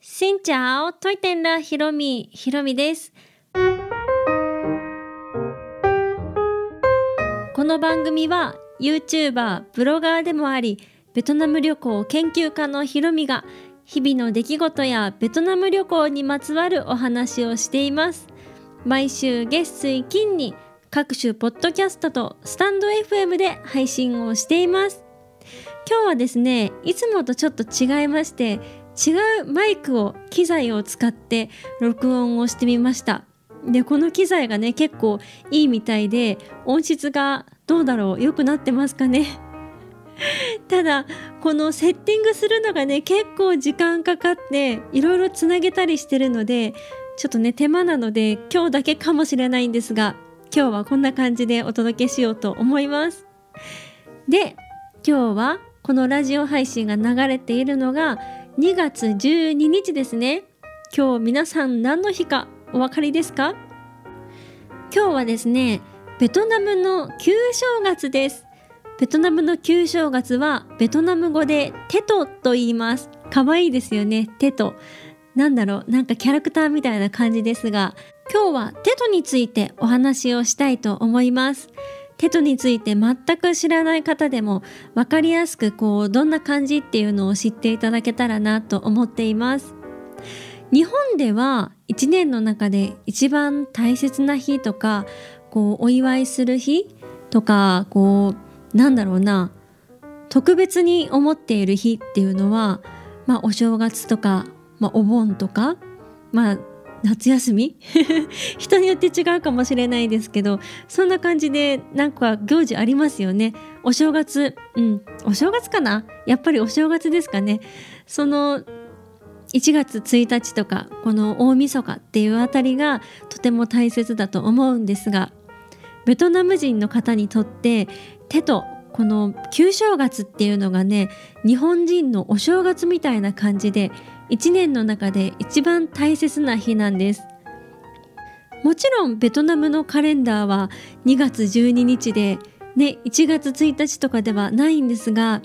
しんちゃお、といてんらひろみ、ひろみです。この番組は YouTuber、ブロガーでもあり、ベトナム旅行研究家のひろみが日々の出来事やベトナム旅行にまつわるお話をしています。毎週月水金に各種ポッドキャストとスタンド FM で配信をしています。今日はですね、いつもとちょっと違いまして、違うマイクを機材を使って録音をしてみました。でこの機材がね結構いいみたいで音質がどうだろう？良くなってますかね？ただこのセッティングするのがね結構時間かかっていろいろつなげたりしてるのでちょっとね手間なので今日だけかもしれないんですが今日はこんな感じでお届けしようと思います。で今日はこのラジオ配信が流れているのが2月12日ですね。今日皆さん何の日かお分かりですか？今日はですねベトナムの旧正月です。ベトナムの旧正月はベトナム語でテトと言います。可愛いですよねテト。なんだろうなんかキャラクターみたいな感じですが今日はテトについてお話をしたいと思います。テトについて全く知らない方でも分かりやすくこうどんな感じっていうのを知っていただけたらなと思っています。日本では1年の中で一番大切な日とかこうお祝いする日とかこうなんだろうな特別に思っている日っていうのは、まあ、お正月とか、まあ、お盆とか、まあ、夏休み？人によって違うかもしれないですけどそんな感じでなんか行事ありますよね？お正月うんお正月かな？やっぱりお正月ですかね？その1月1日とかこの大晦日っていうあたりがとても大切だと思うんですがベトナム人の方にとって手とこの旧正月っていうのがね日本人のお正月みたいな感じで1年の中で一番大切な日なんです。もちろんベトナムのカレンダーは2月12日でね1月1日とかではないんですが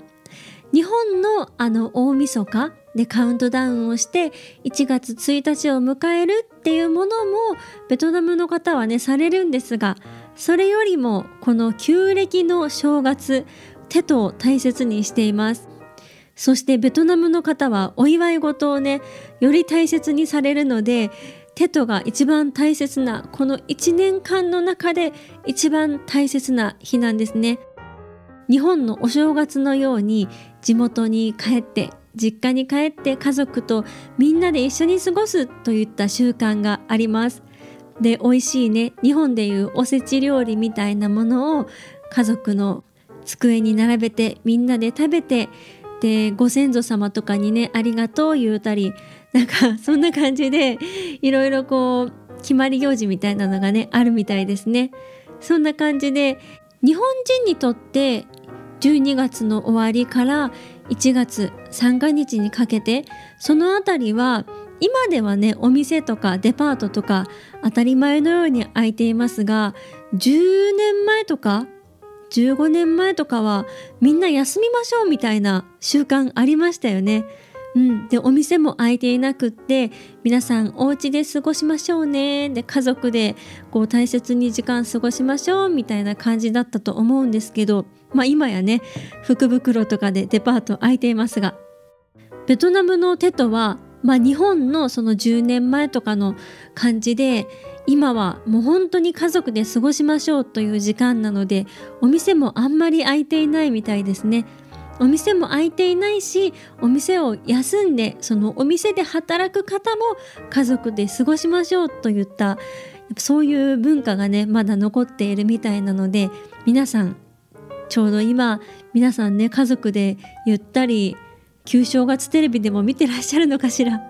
日本のあの大晦日でカウントダウンをして1月1日を迎えるっていうものもベトナムの方はねされるんですがそれよりもこの旧暦の正月テトを大切にしています。そしてベトナムの方はお祝い事をねより大切にされるのでテトが一番大切なこの1年間の中で一番大切な日なんですね。日本のお正月のように地元に帰って実家に帰って家族とみんなで一緒に過ごすといった習慣があります。で美味しいね日本でいうおせち料理みたいなものを家族の机に並べてみんなで食べてでご先祖様とかにねありがとう言うたりなんかそんな感じでいろいろこう決まり行事みたいなのがねあるみたいですね。そんな感じで日本人にとって12月の終わりから1月三が日にかけてそのあたりは今ではねお店とかデパートとか当たり前のように開いていますが10年前とか15年前とかはみんな休みましょうみたいな習慣ありましたよね。うん、でお店も開いていなくって皆さんお家で過ごしましょうねで家族でこう大切に時間過ごしましょうみたいな感じだったと思うんですけど、まあ、今やね福袋とかでデパート開いていますがベトナムのテトは、まあ、日本のその10年前とかの感じで今はもう本当に家族で過ごしましょうという時間なのでお店もあんまり開いていないみたいですね。お店も開いていないしお店を休んでそのお店で働く方も家族で過ごしましょうといったそういう文化がねまだ残っているみたいなので皆さんちょうど今皆さんね家族でゆったり旧正月テレビでも見てらっしゃるのかしら？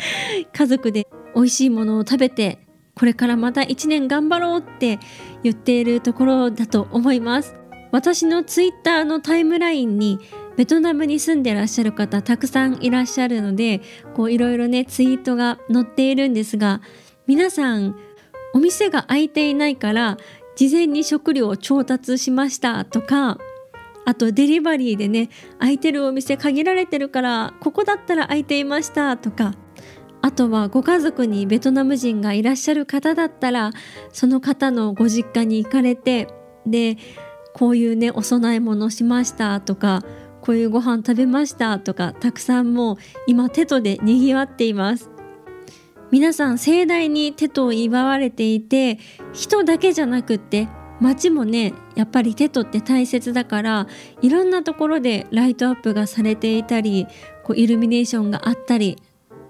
家族で美味しいものを食べてこれからまた1年頑張ろうって言っているところだと思います。私のツイッターのタイムラインにベトナムに住んでらっしゃる方たくさんいらっしゃるのでこういろいろねツイートが載っているんですが皆さんお店が開いていないから事前に食料を調達しましたとかあとデリバリーでね空いてるお店限られてるからここだったら空いていましたとかあとはご家族にベトナム人がいらっしゃる方だったらその方のご実家に行かれてでこういうねお供え物しましたとかこういうご飯食べましたとかたくさんもう今テトでにぎわっています。皆さん盛大にテトを祝われていて人だけじゃなくって街もねやっぱりテトって大切だからいろんなところでライトアップがされていたりこうイルミネーションがあったり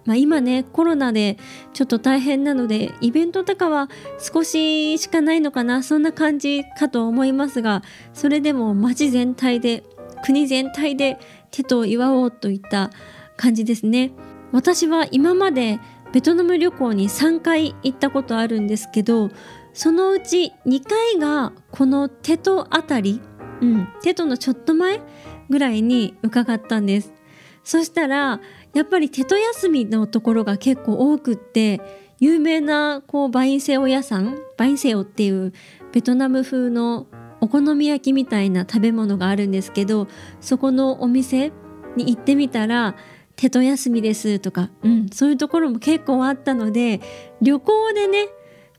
まあ、今ねコロナでちょっと大変なのでイベントとかは少ししかないのかなそんな感じかと思いますがそれでも街全体で国全体で手と祝おうといった感じですね。私は今までベトナム旅行に3回行ったことあるんですけどそのうち2回がこのテトあたり、うん、テトのちょっと前ぐらいに伺ったんです。そしたらやっぱりテト休みのところが結構多くって有名なこうバインセオ屋さんバインセオっていうベトナム風のお好み焼きみたいな食べ物があるんですけどそこのお店に行ってみたら「テト休みです」とか、うん、そういうところも結構あったので旅行でね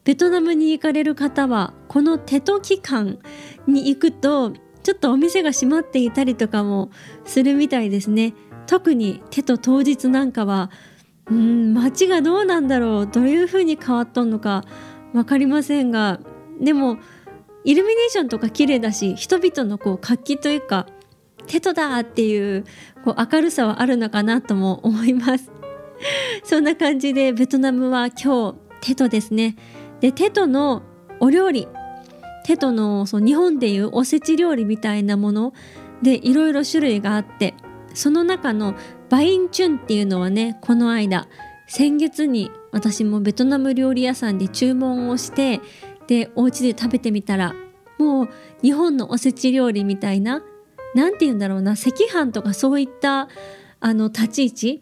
ベトナムに行かれる方はこのテト期間に行くとちょっとお店が閉まっていたりとかもするみたいですね。特に手と当日なんかはうん街がどうなんだろうどういう風に変わっとんのか分かりませんがでもイルミネーションとか綺麗だし人々のこう活気というかテトだっていうこう明るさはあるのかなとも思いますそんな感じでベトナムは今日テトですねでテトのお料理。テトのそう日本でいうおせち料理みたいなもの。でいろいろ種類があって。その中のバインチュンっていうのはねこの間先月に私もベトナム料理屋さんで注文をしてでお家で食べてみたらもう日本のおせち料理みたいな何て言うんだろうな赤飯とかそういったあの立ち位置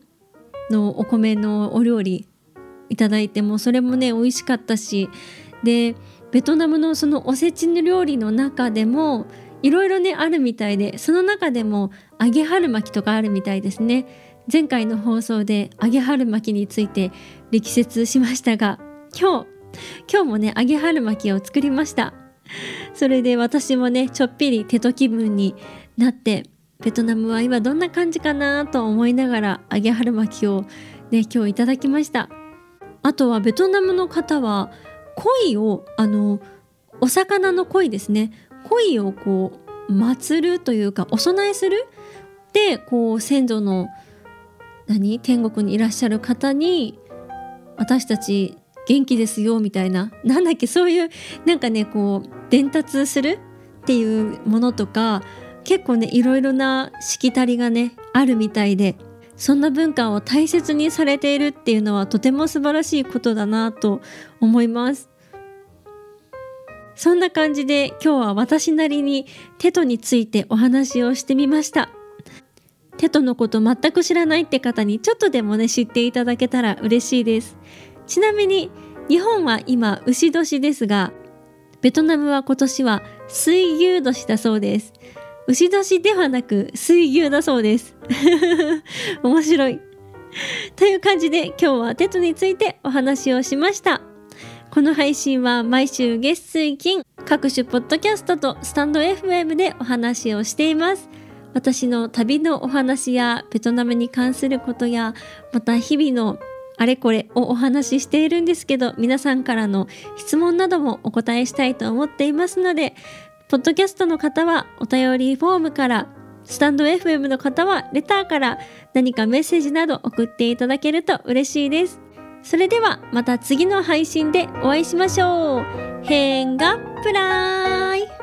のお米のお料理いただいてもそれもね美味しかったしでベトナムのそのおせちの料理の中でもいろいろねあるみたいでその中でも揚げ春巻きとかあるみたいですね。前回の放送で揚げ春巻きについて力説しましたが今日今日もね揚げ春巻きを作りました。それで私もねちょっぴり手と気分になってベトナムは今どんな感じかなと思いながら揚げ春巻きをね今日いただきましたあとはベトナムの方は鯉をあのお魚の鯉ですね。恋をこう祀るというかお供えするでこう先祖の何天国にいらっしゃる方に私たち元気ですよみたいななんだっけそういうなんかねこう伝達するっていうものとか結構ねいろいろなしきたりがねあるみたいで。そんな文化を大切にされているっていうのはとても素晴らしいことだなと思います。そんな感じで今日は私なりにテトについてお話をしてみました。テトのこと全く知らないって方にちょっとでもね知っていただけたら嬉しいです。ちなみに日本は今牛年ですがベトナムは今年は水牛年だそうです。牛年ではなく水牛だそうです。面白い。という感じで今日はテトについてお話をしました。この配信は毎週月水金各種ポッドキャストとスタンド FM でお話をしています。私の旅のお話やベトナムに関することやまた日々のあれこれをお話ししているんですけど皆さんからの質問などもお答えしたいと思っていますのでポッドキャストの方はお便りフォームからスタンド FM の方はレターから何かメッセージなど送っていただけると嬉しいです。それではまた次の配信でお会いしましょう。変がプライ